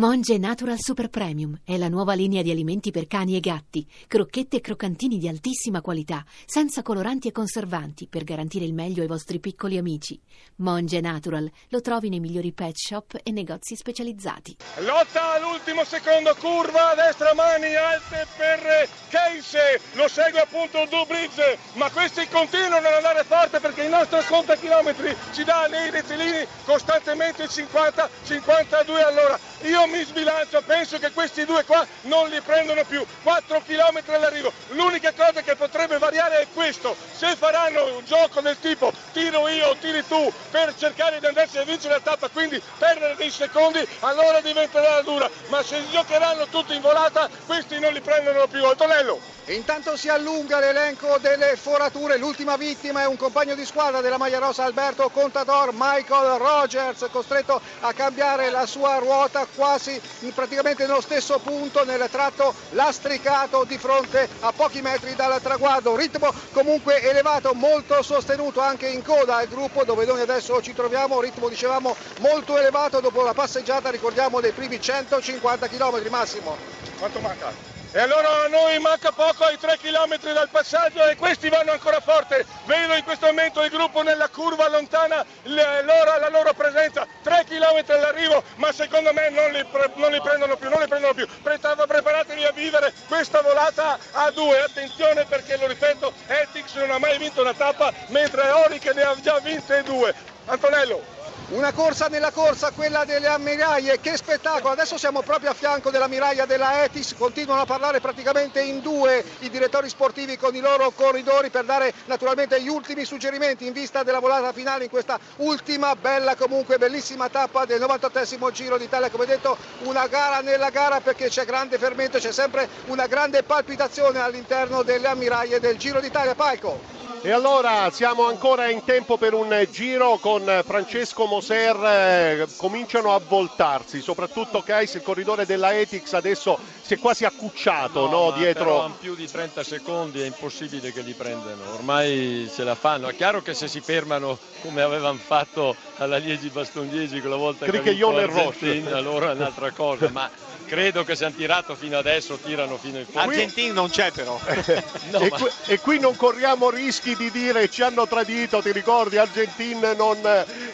Monge Natural Super Premium è la nuova linea di alimenti per cani e gatti, crocchette e croccantini di altissima qualità, senza coloranti e conservanti, per garantire il meglio ai vostri piccoli amici. Monge Natural lo trovi nei migliori pet shop e negozi specializzati. Lotta all'ultimo secondo, curva a destra, mani alte per Case, lo segue appunto Dubridge, ma questi continuano ad andare forte perché il nostro conta chilometri ci dà nei rettilini costantemente 50-52 all'ora. Io mi sbilancio, penso che questi due qua non li prendono più, 4 km all'arrivo. L'unica cosa che potrebbe variare è questo, se faranno un gioco del tipo tiro io, tiri tu per cercare di andarsi a vincere la tappa, quindi perdere dei secondi, allora diventerà dura, ma se giocheranno tutti in volata questi non li prendono più. Antonello. Intanto si allunga l'elenco delle forature, l'ultima vittima è un compagno di squadra della maglia rosa Alberto Contador, Michael Rogers, costretto a cambiare la sua ruota quasi praticamente nello stesso punto nel tratto lastricato di fronte a pochi metri dal traguardo. Ritmo comunque elevato, molto sostenuto anche in coda al gruppo dove noi adesso ci troviamo, ritmo dicevamo molto elevato dopo la passeggiata, ricordiamo dei primi 150 km massimo. Quanto manca? E allora a noi manca poco ai 3 km dal passaggio e questi vanno ancora forte. Vedo in questo momento il gruppo nella curva lontana loro, la loro presenza. 3 km all'arrivo, ma secondo me non li, non li, prendono più, non li prendono più. Preparatevi a vivere questa volata a due. Attenzione perché lo ripeto, Etix non ha mai vinto una tappa, mentre Oric ne ha già vinte due. Antonello. Una corsa nella corsa, quella delle ammiraie, che spettacolo! Adesso siamo proprio a fianco della miraglia della Etis, continuano a parlare praticamente in due i direttori sportivi con i loro corridori per dare naturalmente gli ultimi suggerimenti in vista della volata finale in questa ultima bella comunque bellissima tappa del 98 Giro d'Italia, come detto una gara nella gara perché c'è grande fermento, c'è sempre una grande palpitazione all'interno delle ammiraie del Giro d'Italia. Paico! E allora siamo ancora in tempo per un giro con Francesco Moser, eh, cominciano a voltarsi, soprattutto Kais, il corridore della Etix adesso si è quasi accucciato no, no, dietro. In più di 30 secondi è impossibile che li prendano, ormai ce la fanno. È chiaro che se si fermano come avevano fatto alla Liegi Bastondiesi quella volta che Cricheglione Roche, allora è un'altra cosa, ma credo che se hanno tirato fino adesso tirano fino in fondo. Argentino non c'è però. no, e, ma... qui, e, qui, non corriamo rischi di dire ci hanno tradito, ti ricordi? Argentin non,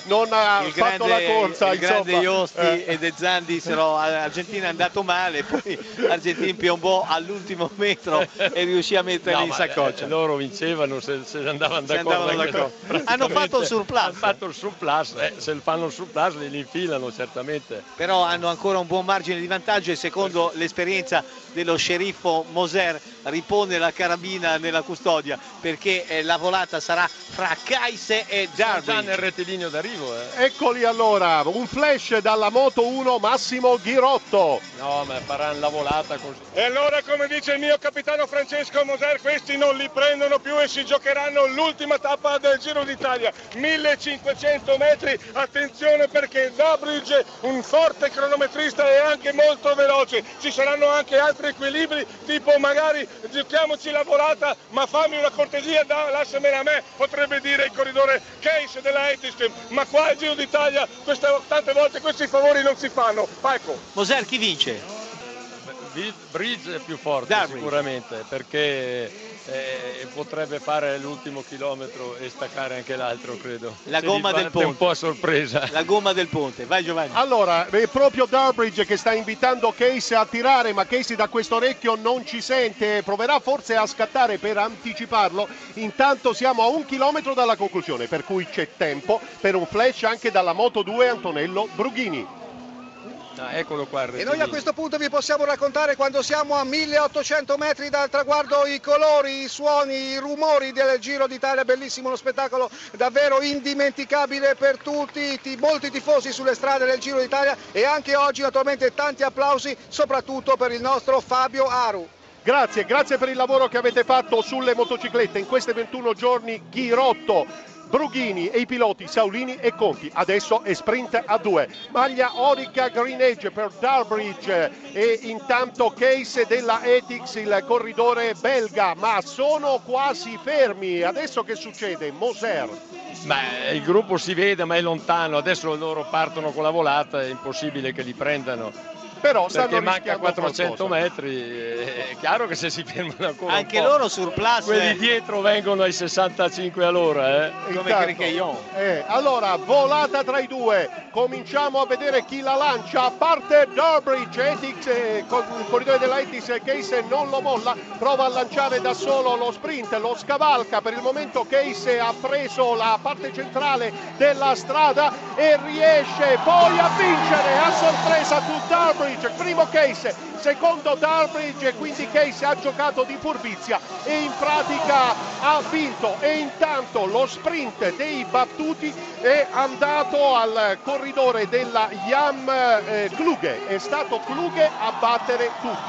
non ha il fatto grande, la corsa. Il insomma. grande Iosti eh. e De Zan dissero Argentina è andato male, poi Argentin piombò all'ultimo metro e riuscì a metterli no, in saccoccia. Eh, loro vincevano se, se andavano d'accordo. Andavano d'accordo. Hanno fatto il surplus. Hanno fatto il surplus, eh, se fanno il surplus li infilano certamente. Però hanno ancora un buon margine di vantaggio e secondo l'esperienza dello sceriffo Moser ripone la carabina nella custodia perché eh, la volata sarà fra Caise e Darby. Già nel rettilineo d'arrivo. Eh. Eccoli allora, un flash dalla Moto 1 Massimo Ghirotto. No, ma faranno la volata così. E allora come dice il mio capitano Francesco Moser, questi non li prendono più e si giocheranno l'ultima tappa del Giro d'Italia. 1500 metri, attenzione perché Dabridge, un forte cronometrista e anche molto veloce. Ci saranno anche altri equilibri, tipo magari giochiamoci la volata, ma fammi una cortesia, da, lasciamela a me, potrebbe dire il corridore Case della Etistem. Ma qua al Giro d'Italia queste, tante volte questi favori non si fanno. Ecco. Moser chi vince? Bridge è più forte Darby. sicuramente perché eh, potrebbe fare l'ultimo chilometro e staccare anche l'altro credo. La Se gomma del ponte un po' a sorpresa. La gomma del ponte. Vai Giovanni. Allora è proprio Darbridge che sta invitando Casey a tirare ma Casey da questo orecchio non ci sente. Proverà forse a scattare per anticiparlo. Intanto siamo a un chilometro dalla conclusione per cui c'è tempo per un flash anche dalla Moto 2 Antonello Brughini Ah, eccolo qua e noi a questo punto vi possiamo raccontare quando siamo a 1800 metri dal traguardo i colori, i suoni, i rumori del Giro d'Italia, bellissimo uno spettacolo davvero indimenticabile per tutti, molti tifosi sulle strade del Giro d'Italia e anche oggi naturalmente tanti applausi soprattutto per il nostro Fabio Aru. Grazie, grazie per il lavoro che avete fatto sulle motociclette in questi 21 giorni Ghirotto. Brughini e i piloti Saulini e Conti. Adesso è sprint a due. Maglia Orica Green Edge per Darbridge e intanto Case della Etix, il corridore belga, ma sono quasi fermi. Adesso che succede? Moser. Beh, il gruppo si vede ma è lontano, adesso loro partono con la volata, è impossibile che li prendano. Però perché manca rischiando 400 qualcosa. metri, eh, è chiaro che se si fermano ancora Anche loro surplus quelli eh, dietro vengono ai 65 all'ora, eh. come Intanto, Cricheillon. eh, allora, volata tra i due, cominciamo a vedere chi la lancia, a parte Durbridge, Etix, eh, con il corridore della Etix, Case non lo molla, prova a lanciare da solo lo sprint, lo scavalca, per il momento Case ha preso la parte centrale della strada e riesce poi a vincere. A sorpresa su Durbridge, primo Case, secondo Durbridge, quindi Case ha giocato di furbizia. E in pratica ha vinto. E intanto lo sprint dei battuti è andato al corridore della Jam eh, Kluge, è stato Kluge a battere tutti.